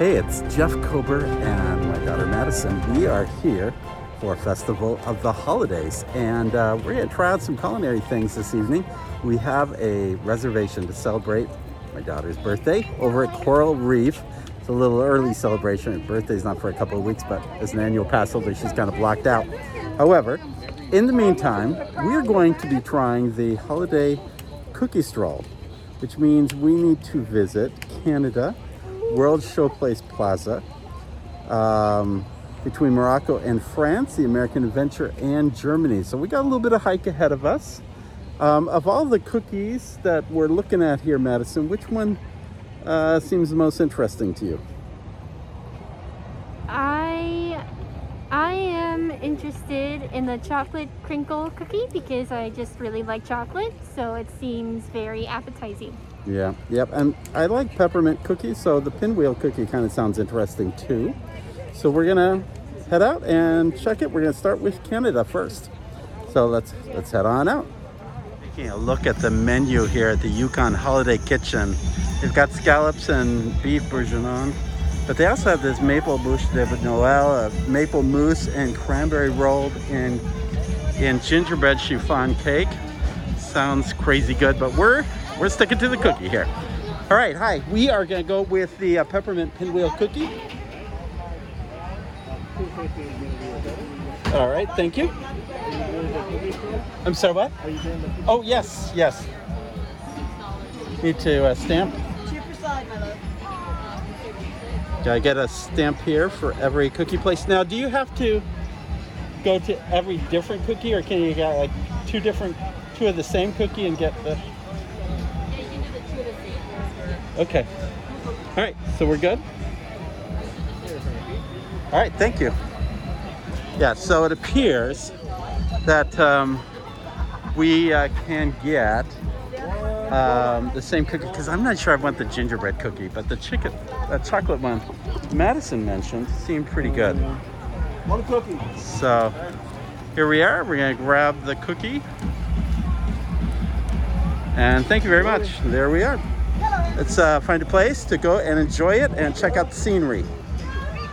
Hey, it's Jeff Kober and my daughter Madison. We are here for Festival of the Holidays, and uh, we're going to try out some culinary things this evening. We have a reservation to celebrate my daughter's birthday over at Coral Reef. It's a little early celebration. Her birthday's not for a couple of weeks, but as an annual pass holder, she's kind of blocked out. However, in the meantime, we're going to be trying the holiday cookie stroll, which means we need to visit Canada World Showplace Plaza um, between Morocco and France, the American Adventure, and Germany. So we got a little bit of hike ahead of us. Um, of all the cookies that we're looking at here, Madison, which one uh, seems the most interesting to you? I I am interested in the chocolate crinkle cookie because I just really like chocolate, so it seems very appetizing. Yeah, yep. And I like peppermint cookies, so the pinwheel cookie kind of sounds interesting too. So we're gonna head out and check it. We're gonna start with Canada first. So let's let's head on out. Taking a look at the menu here at the Yukon Holiday Kitchen. They've got scallops and beef bourguignon, but they also have this maple bouche de Noël, a maple mousse and cranberry rolled in in gingerbread chiffon cake. Sounds crazy good, but we're we're sticking to the cookie here. All right, hi. We are gonna go with the uh, peppermint pinwheel cookie. All right, thank you. I'm sorry, what? Oh, yes, yes. Need to uh, stamp. I get a stamp here for every cookie place? Now, do you have to go to every different cookie, or can you get like two different, two of the same cookie and get the? Okay. All right, so we're good? All right, thank you. Yeah, so it appears that um, we uh, can get um, the same cookie because I'm not sure I want the gingerbread cookie, but the chicken, the chocolate one Madison mentioned seemed pretty good. One cookie. So here we are. We're gonna grab the cookie. And thank you very much. There we are. Let's uh, find a place to go and enjoy it and check out the scenery.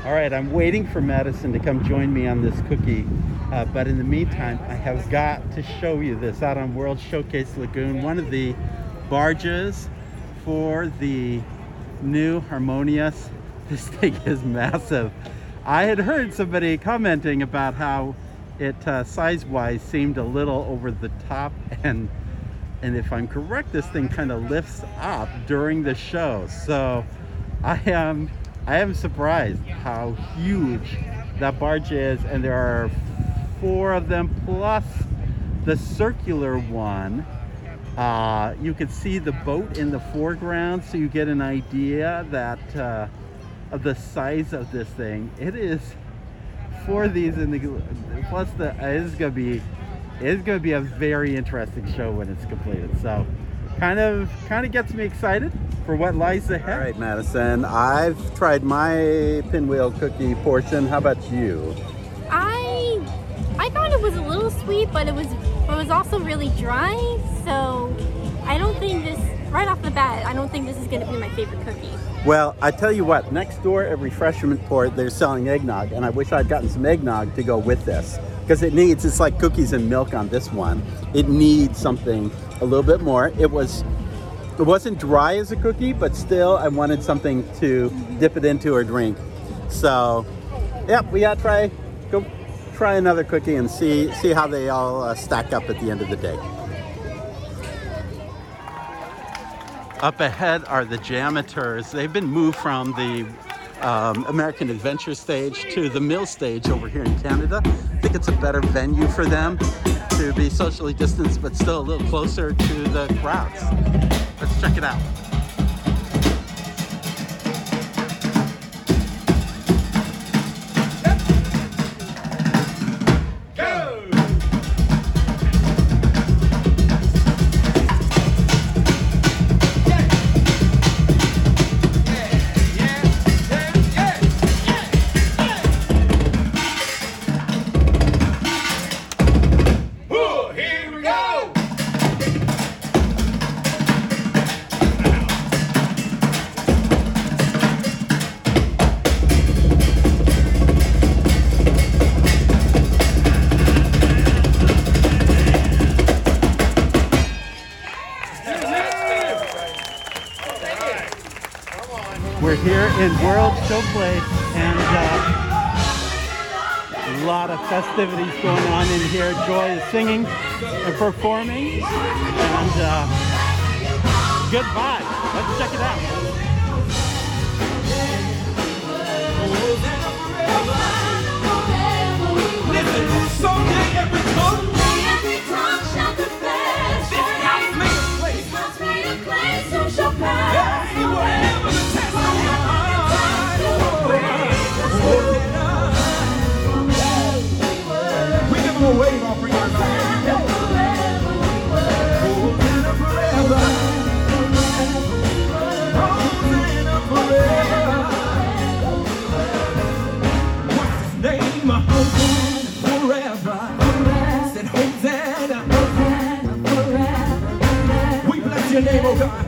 All right, I'm waiting for Madison to come join me on this cookie. Uh, but in the meantime, I have got to show you this out on World Showcase Lagoon, one of the barges for the new Harmonious. This thing is massive. I had heard somebody commenting about how it uh, size-wise seemed a little over the top and and if I'm correct, this thing kind of lifts up during the show. So I am I am surprised how huge that barge is, and there are four of them plus the circular one. Uh, you can see the boat in the foreground, so you get an idea that uh, of the size of this thing. It is four of these in the plus the is gonna be it's gonna be a very interesting show when it's completed. So kind of kind of gets me excited for what lies ahead. All right, Madison. I've tried my pinwheel cookie portion. How about you? I I thought it was a little sweet, but it was it was also really dry. So I don't think this right off the bat. I don't think this is going to be my favorite cookie. Well, I tell you what. Next door at Refreshment Port, they're selling eggnog, and I wish I'd gotten some eggnog to go with this because it needs. It's like cookies and milk on this one. It needs something a little bit more. It was. It wasn't dry as a cookie, but still, I wanted something to dip it into or drink. So, yep, we gotta try. Go try another cookie and see see how they all uh, stack up at the end of the day. Up ahead are the JAMMitors. They've been moved from the um, American Adventure stage to the Mill stage over here in Canada. I think it's a better venue for them to be socially distanced, but still a little closer to the crowds. Let's check it out. We're here in World Showplace and uh, a lot of festivities going on in here. Joy is singing and performing and uh, good vibes. Let's check it out. Listen, someday every tongue Every tongue shall confess. this house made a place. House made a clay, so shall pass. Hey, your name, oh God.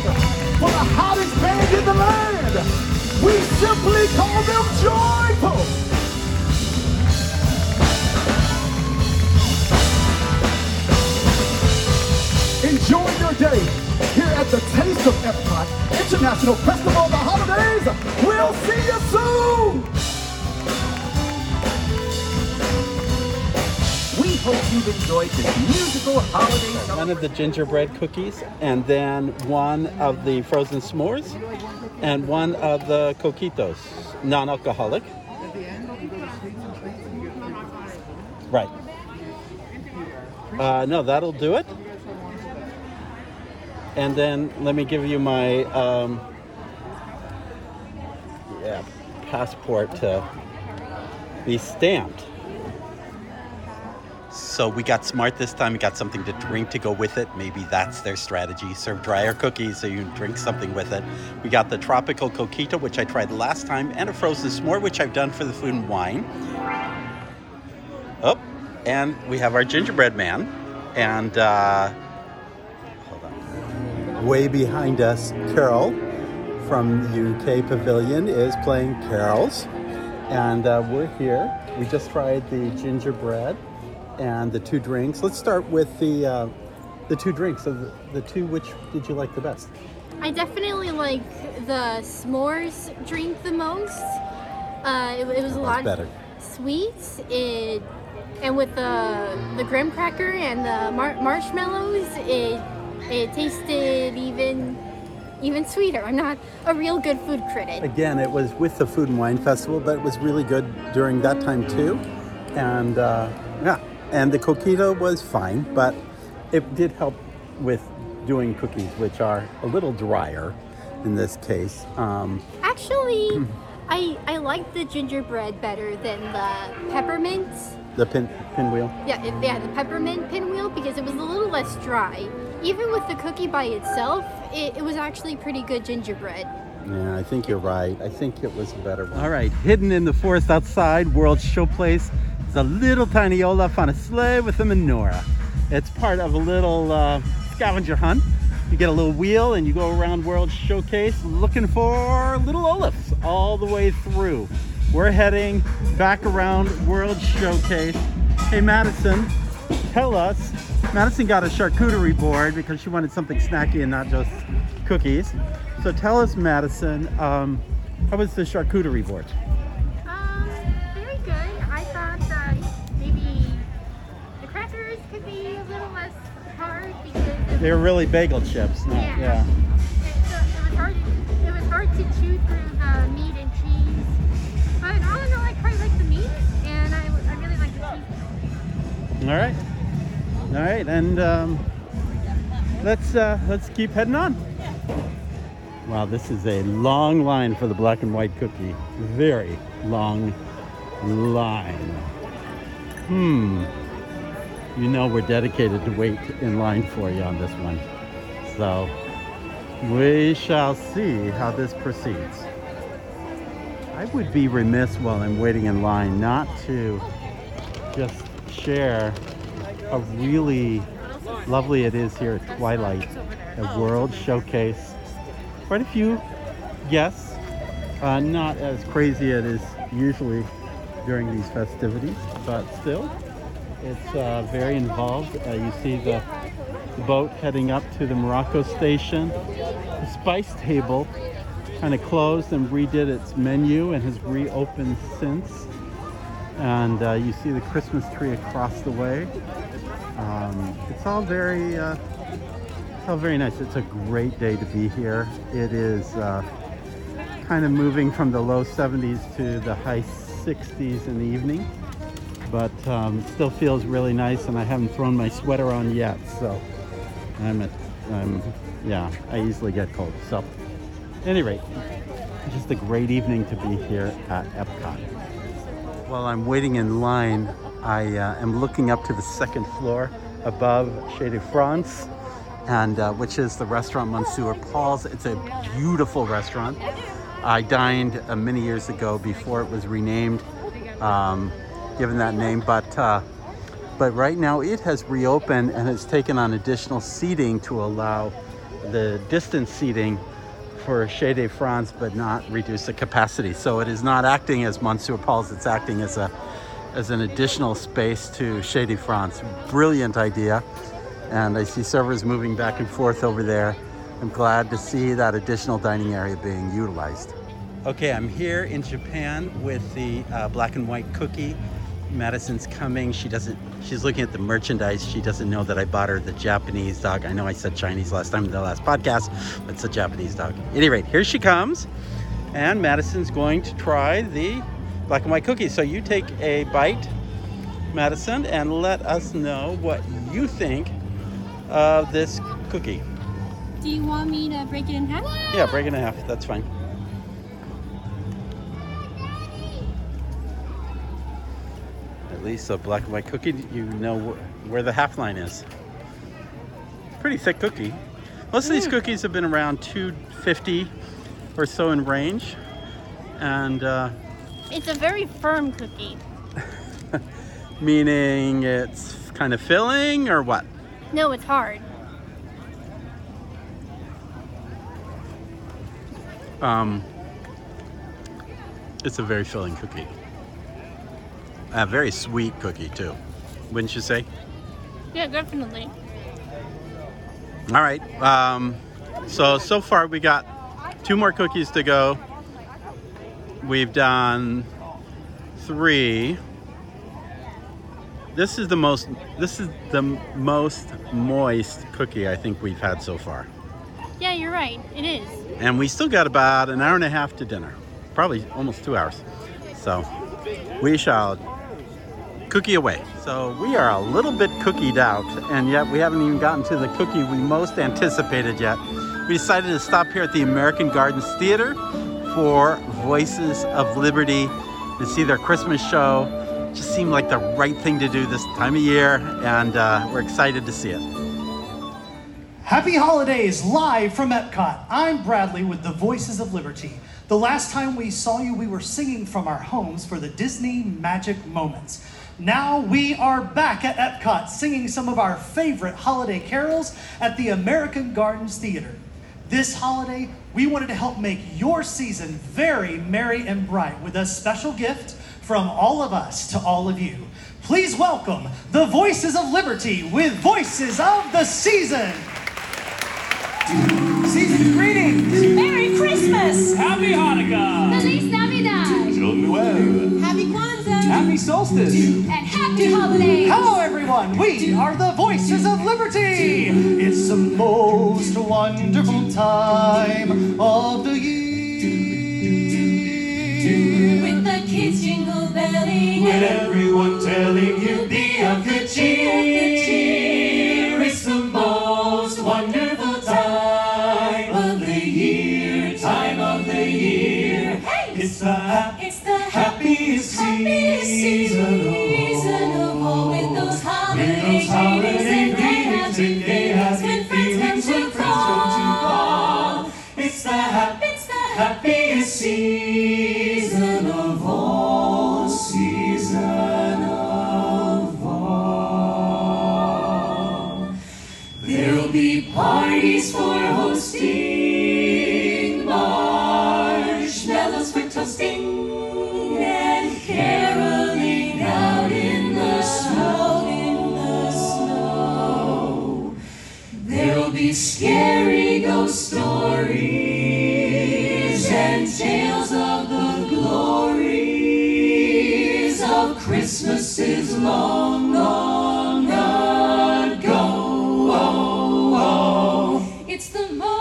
For the hottest band in the land. We simply call them joyful. Enjoy your day here at the Taste of Epcot International Festival this musical holiday. One of the gingerbread cookies, and then one of the frozen s'mores, and one of the coquitos, non-alcoholic. Right. Uh, no, that'll do it. And then let me give you my um, yeah passport to be stamped. So we got smart this time. We got something to drink to go with it. Maybe that's their strategy. Serve drier cookies so you drink something with it. We got the tropical coquito, which I tried last time, and a frozen s'more, which I've done for the food and wine. Oh, and we have our gingerbread man. And uh, hold on. Way behind us, Carol from the UK Pavilion is playing carols. And uh, we're here. We just tried the gingerbread and the two drinks. Let's start with the uh, the two drinks. So the, the two, which did you like the best? I definitely like the s'mores drink the most. Uh, it, it was a lot better. sweet. It and with the the graham cracker and the mar- marshmallows, it it tasted even even sweeter. I'm not a real good food critic. Again, it was with the Food and Wine Festival, but it was really good during that time too. And uh, yeah, and the coquito was fine, but it did help with doing cookies, which are a little drier in this case. Um, Actually, Hmm. I I like the gingerbread better than the peppermint. the pin, pinwheel. Yeah, it, yeah, the peppermint pinwheel because it was a little less dry. Even with the cookie by itself, it, it was actually pretty good gingerbread. Yeah, I think you're right. I think it was a better one. All right, hidden in the forest outside World Showplace is a little tiny Olaf on a sleigh with a menorah. It's part of a little uh, scavenger hunt. You get a little wheel and you go around World Showcase looking for little Olafs all the way through. We're heading back around World Showcase. Hey, Madison, tell us. Madison got a charcuterie board because she wanted something snacky and not just cookies. So tell us, Madison, um, how was the charcuterie board? They were really bagel chips. Not, Yeah. yeah. it, it was hard. It was hard to chew through the meat and cheese. But all in all, I quite like the meat, and I, I really like the cheese. All right. All right, and um, let's uh, let's keep heading on. Wow, this is a long line for the black and white cookie. Very long line. Hmm. You know we're dedicated to wait in line for you on this one. So we shall see how this proceeds. I would be remiss while I'm waiting in line not to just share how really lovely it is here at Twilight, a world showcase. Quite a few guests, uh, not as crazy as it is usually during these festivities, but still, it's uh, very involved. Uh, you see the, boat heading up to the Morocco station. The Spice Table kind of closed and redid its menu and has reopened since. And uh, you see the Christmas tree across the way. Um, it's all very, uh, it's all very nice. It's a great day to be here. It is uh, kind of moving from the low 70s to the high 60s in the evening, but um, still feels really nice. And I haven't thrown my sweater on yet, so I'm at, I'm, yeah, I easily get cold. So, at any rate, just a great evening to be here at Epcot. While I'm waiting in line, I uh, am looking up to the second floor above Chefs de France, and uh, which is the restaurant Monsieur Paul's. It's a beautiful restaurant. I dined uh, many years ago before it was renamed, um, given that name, but uh, but right now it has reopened and has taken on additional seating to allow the distance seating for Chefs de France, but not reduce the capacity. So it is not acting as Monsieur Paul's, it's acting as a as an additional space to Chefs de France. Brilliant idea. And I see servers moving back and forth over there. I'm glad to see that additional dining area being utilized. Okay, I'm here in Japan with the uh, black and white cookie. Madison's coming. She doesn't. She's looking at the merchandise. She doesn't know that I bought her the Japanese dog. I know I said Chinese last time in the last podcast, but it's a Japanese dog. At any rate, here she comes, and Madison's going to try the black and white cookie. So you take a bite, Madison, and let us know what you think of this cookie. Do you want me to break it in half? Yeah, break it in half. That's fine. At least a black and white cookie, you know wh- where the half line is. Pretty thick cookie. Most of these cookies have been around 250 or so in range. And uh, It's a very firm cookie. meaning it's kind of filling or what? No, it's hard. Um, it's a very filling cookie. A very sweet cookie too, wouldn't you say? Yeah, definitely. All right. Um, so so far we got two more cookies to go. We've done three. This is the most. This is the most moist cookie I think we've had so far. Yeah, you're right. It is. and we still got about an hour and a half to dinner probably almost two hours so we shall cookie away so we are a little bit cookied out and yet we haven't even gotten to the cookie we most anticipated yet we decided to stop here at the american gardens theater for voices of liberty to see their christmas show just seemed like the right thing to do this time of year and uh, we're excited to see it Happy holidays live from Epcot. I'm Bradley with the Voices of Liberty. The last time we saw you, we were singing from our homes for the Disney Magic Moments. Now we are back at Epcot singing some of our favorite holiday carols at the American Gardens Theater. This holiday, we wanted to help make your season very merry and bright with a special gift from all of us to all of you. Please welcome the Voices of Liberty with Voices of the Season. Season greetings. Merry Christmas! Happy Hanukkah! Feliz Navidad! Happy Kwanzaa! Happy solstice! And happy holidays! Hello, everyone. We are the Voices of Liberty. It's the most wonderful time of the year. With the kids jingle belling With everyone telling you be of good cheer. The year, time of the year. It's the hap- It's the happiest happiest season of season of all. with those holiday those holiday greetings greetings and gay happy when feelings when to friends come to call. It's the hap- It's the happiest season of all, season of all. There'll be parties for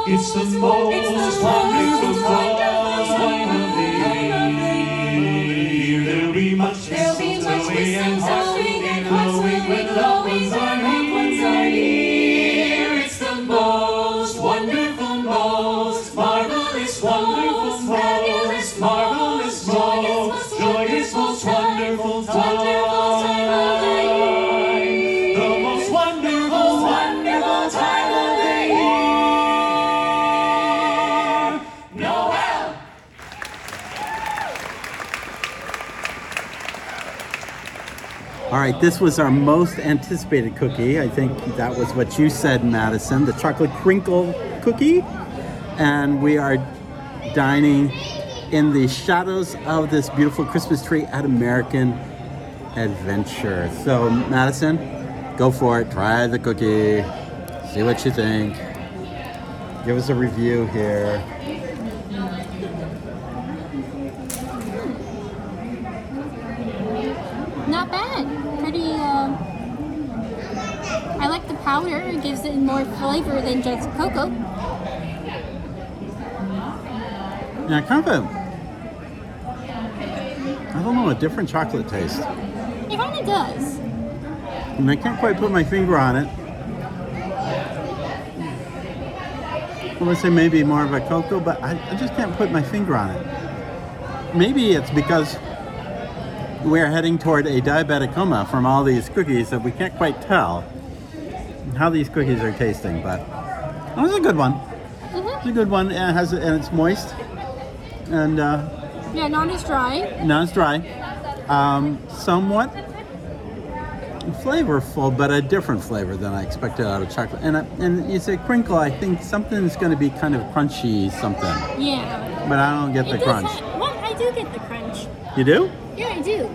It's the most it's the wonderful time of the year. There'll be much There'll be much mistletoe and this was our most anticipated cookie. I think that was what you said, Madison, the chocolate crinkle cookie. And we are dining in the shadows of this beautiful Christmas tree at American Adventure. So, Madison, go for it. Try the cookie. See what you think. Give us a review here. Not bad. Pretty, uh, I like It gives it more flavor than just cocoa. Yeah, kind of a, I don't know, a different chocolate taste. It kind of does. And I can't quite put my finger on it. I would say maybe more of a cocoa, but I, I just can't put my finger on it. Maybe it's because we're heading toward a diabetic coma from all these cookies that we can't quite tell how these cookies are tasting. But it was a good one. It's a good one. And it has and it's moist and uh, Yeah, not as dry. not as dry. Um, somewhat flavorful, but a different flavor than I expected out of chocolate. And I, and you say crinkle. I think something's going to be kind of crunchy, something. Yeah. But I don't get the crunch. ha- well, I do get the crunch. You do? Yeah, I do.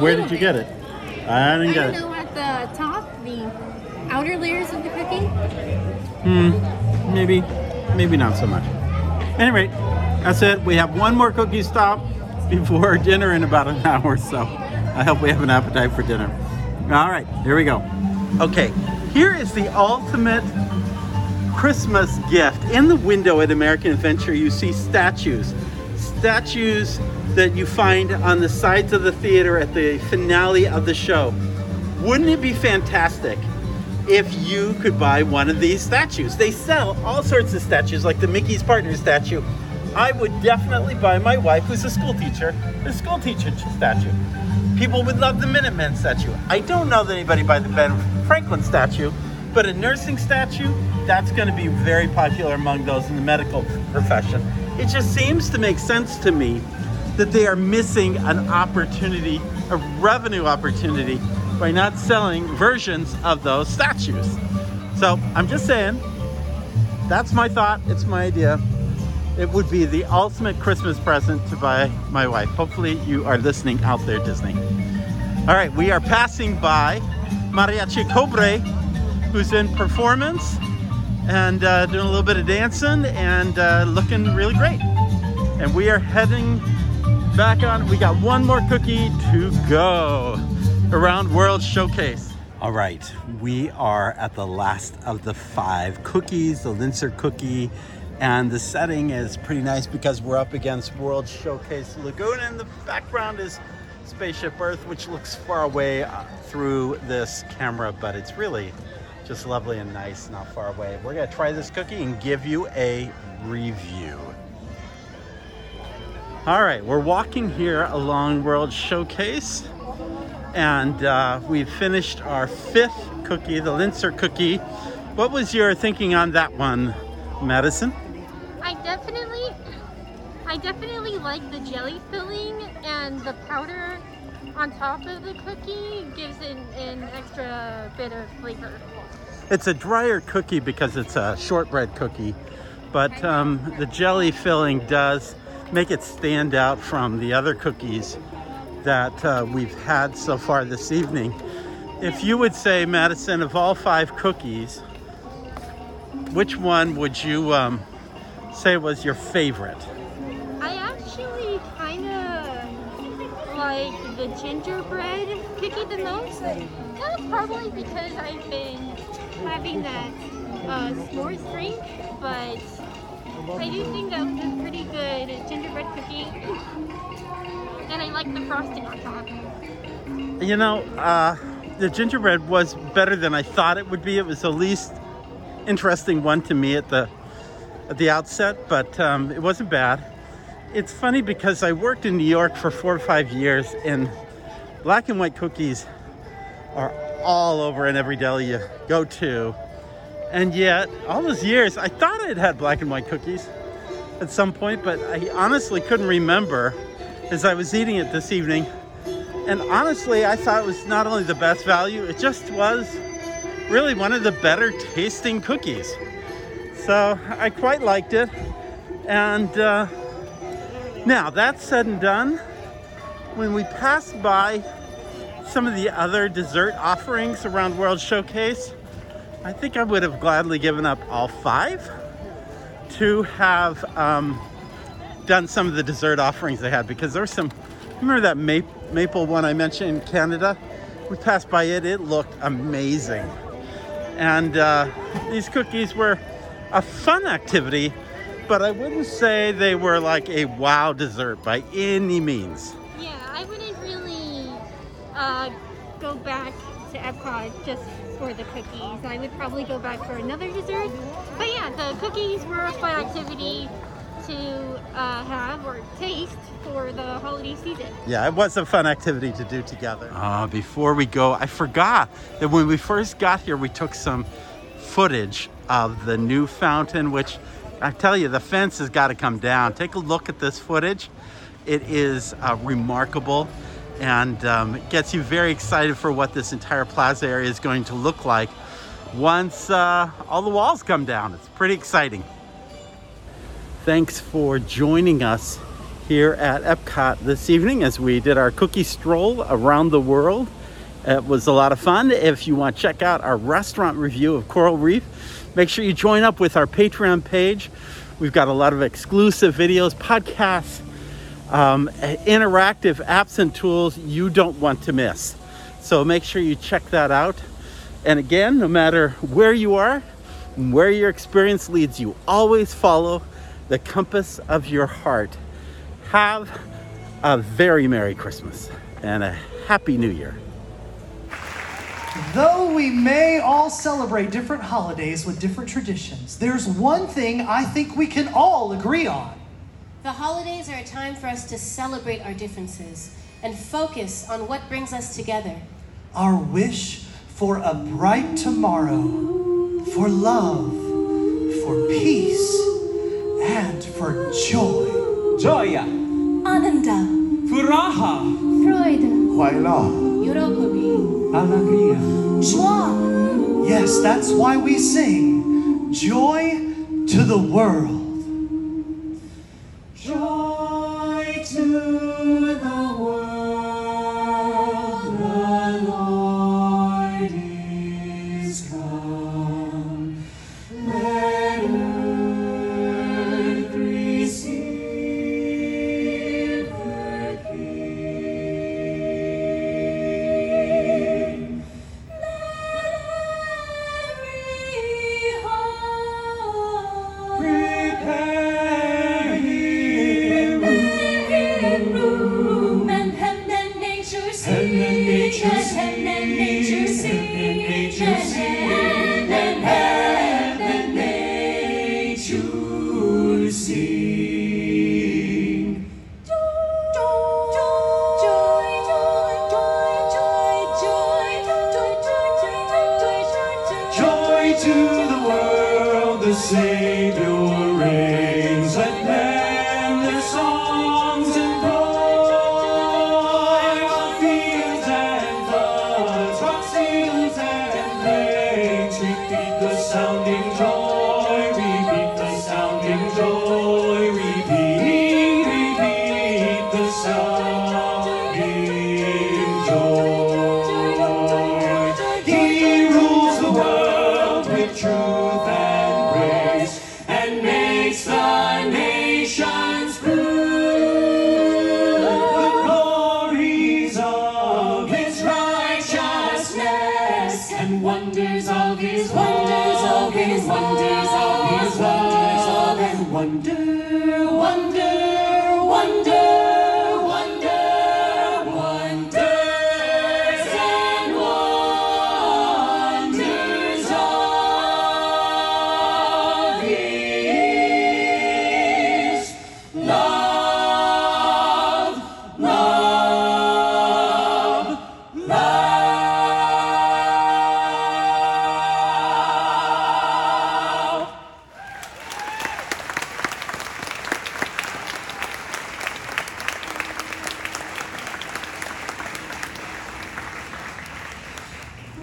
Where did you get it? I didn't I get don't it. know at the top, the outer layers of the cookie. Hmm. Maybe, maybe not so much. Anyway, that's it. We have one more cookie stop before dinner in about an hour, so I hope we have an appetite for dinner. All right, here we go. Okay, here is the ultimate Christmas gift. In the window at American Adventure, you see statues. Statues that you find on the sides of the theater at the finale of the show. Wouldn't it be fantastic if you could buy one of these statues? They sell all sorts of statues, like the Mickey's Partner statue. I would definitely buy my wife, who's a school teacher, a school teacher statue. People would love the Minutemen statue. I don't know that anybody buy the Ben Franklin statue, but a nursing statue, that's going to be very popular among those in the medical profession. It just seems to make sense to me that they are missing an opportunity, a revenue opportunity, by not selling versions of those statues. So I'm just saying, that's my thought. It's my idea. It would be the ultimate Christmas present to buy my wife. Hopefully, you are listening out there, Disney. All right, we are passing by Mariachi Cobre, who's in performance and uh, doing a little bit of dancing and uh, looking really great. And we are heading back on. We got one more cookie to go around World Showcase. All right, we are at the last of the five cookies, the Linzer cookie. And the setting is pretty nice because we're up against World Showcase Lagoon, and the background is Spaceship Earth, which looks far away uh, through this camera, but it's really just lovely and nice, not far away. We're gonna try this cookie and give you a review. All right, we're walking here along World Showcase, and uh, we've finished our fifth cookie, the Linzer cookie. What was your thinking on that one, Madison? I definitely, I definitely like the jelly filling and the powder on top of the cookie gives it an extra bit of flavor. It's a drier cookie because it's a shortbread cookie, but um, the jelly filling does make it stand out from the other cookies that uh, we've had so far this evening. If you would say, Madison, of all five cookies, which one would you um, say was your favorite? I actually kind of like the gingerbread cookie the most. That's probably because I've been having that uh, s'mores drink, but I do think that was a pretty good gingerbread cookie. And I like the frosting on top. You know, uh, the gingerbread was better than I thought it would be. It was the least interesting one to me at the at the outset, but um, it wasn't bad. It's funny because I worked in New York for four or five years, and black and white cookies are all over in every deli you go to. And yet, all those years, I thought I'd had black and white cookies at some point, but I honestly couldn't remember as I was eating it this evening. And honestly, I thought it was not only the best value, it just was really one of the better tasting cookies. So I quite liked it. And uh, now, that said and done, when we passed by some of the other dessert offerings around World Showcase, I think I would have gladly given up all five to have um, done some of the dessert offerings they had because there were some. Remember that ma- maple one I mentioned in Canada? We passed by it, it looked amazing. And uh, these cookies were a fun activity, but I wouldn't say they were like a wow dessert by any means. Yeah, I wouldn't really uh, go back to Epcot just for the cookies. I would probably go back for another dessert. But yeah, the cookies were a fun activity to uh, have or taste for the holiday season. Yeah, it was a fun activity to do together. Uh, before we go, I forgot that when we first got here, we took some footage of the new fountain, which I tell you, the fence has got to come down. Take a look at this footage. It is uh, remarkable and um, it gets you very excited for what this entire plaza area is going to look like once uh, all the walls come down. It's pretty exciting. Thanks for joining us here at Epcot this evening as we did our cookie stroll around the world. It was a lot of fun. If you want to check out our restaurant review of Coral Reef, make sure you join up with our Patreon page. We've got a lot of exclusive videos, podcasts, um, interactive apps and tools you don't want to miss. So make sure you check that out. And again, no matter where you are, where your experience leads you, always follow the compass of your heart. Have a very Merry Christmas and a Happy New Year. Though we may all celebrate different holidays with different traditions, there's one thing I think we can all agree on. The holidays are a time for us to celebrate our differences and focus on what brings us together. Our wish for a bright tomorrow, for love, for peace, and for joy. joya, Ananda. Furaha. Freude. Huayla. Yorokobi. Alegria. Joie. Yes, that's why we sing joy to the world.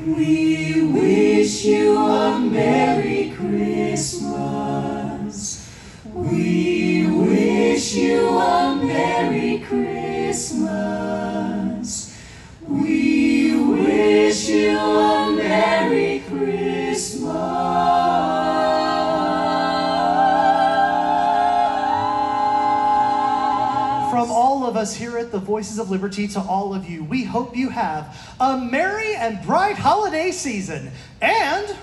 We wish you a Merry Christmas. We wish you a us here at the Voices of Liberty to all of you. We hope you have a merry and bright holiday season and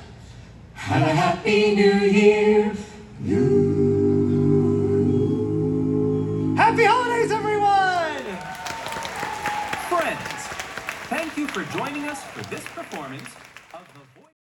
have a happy new year. You. Happy holidays, everyone! Friends, thank you for joining us for this performance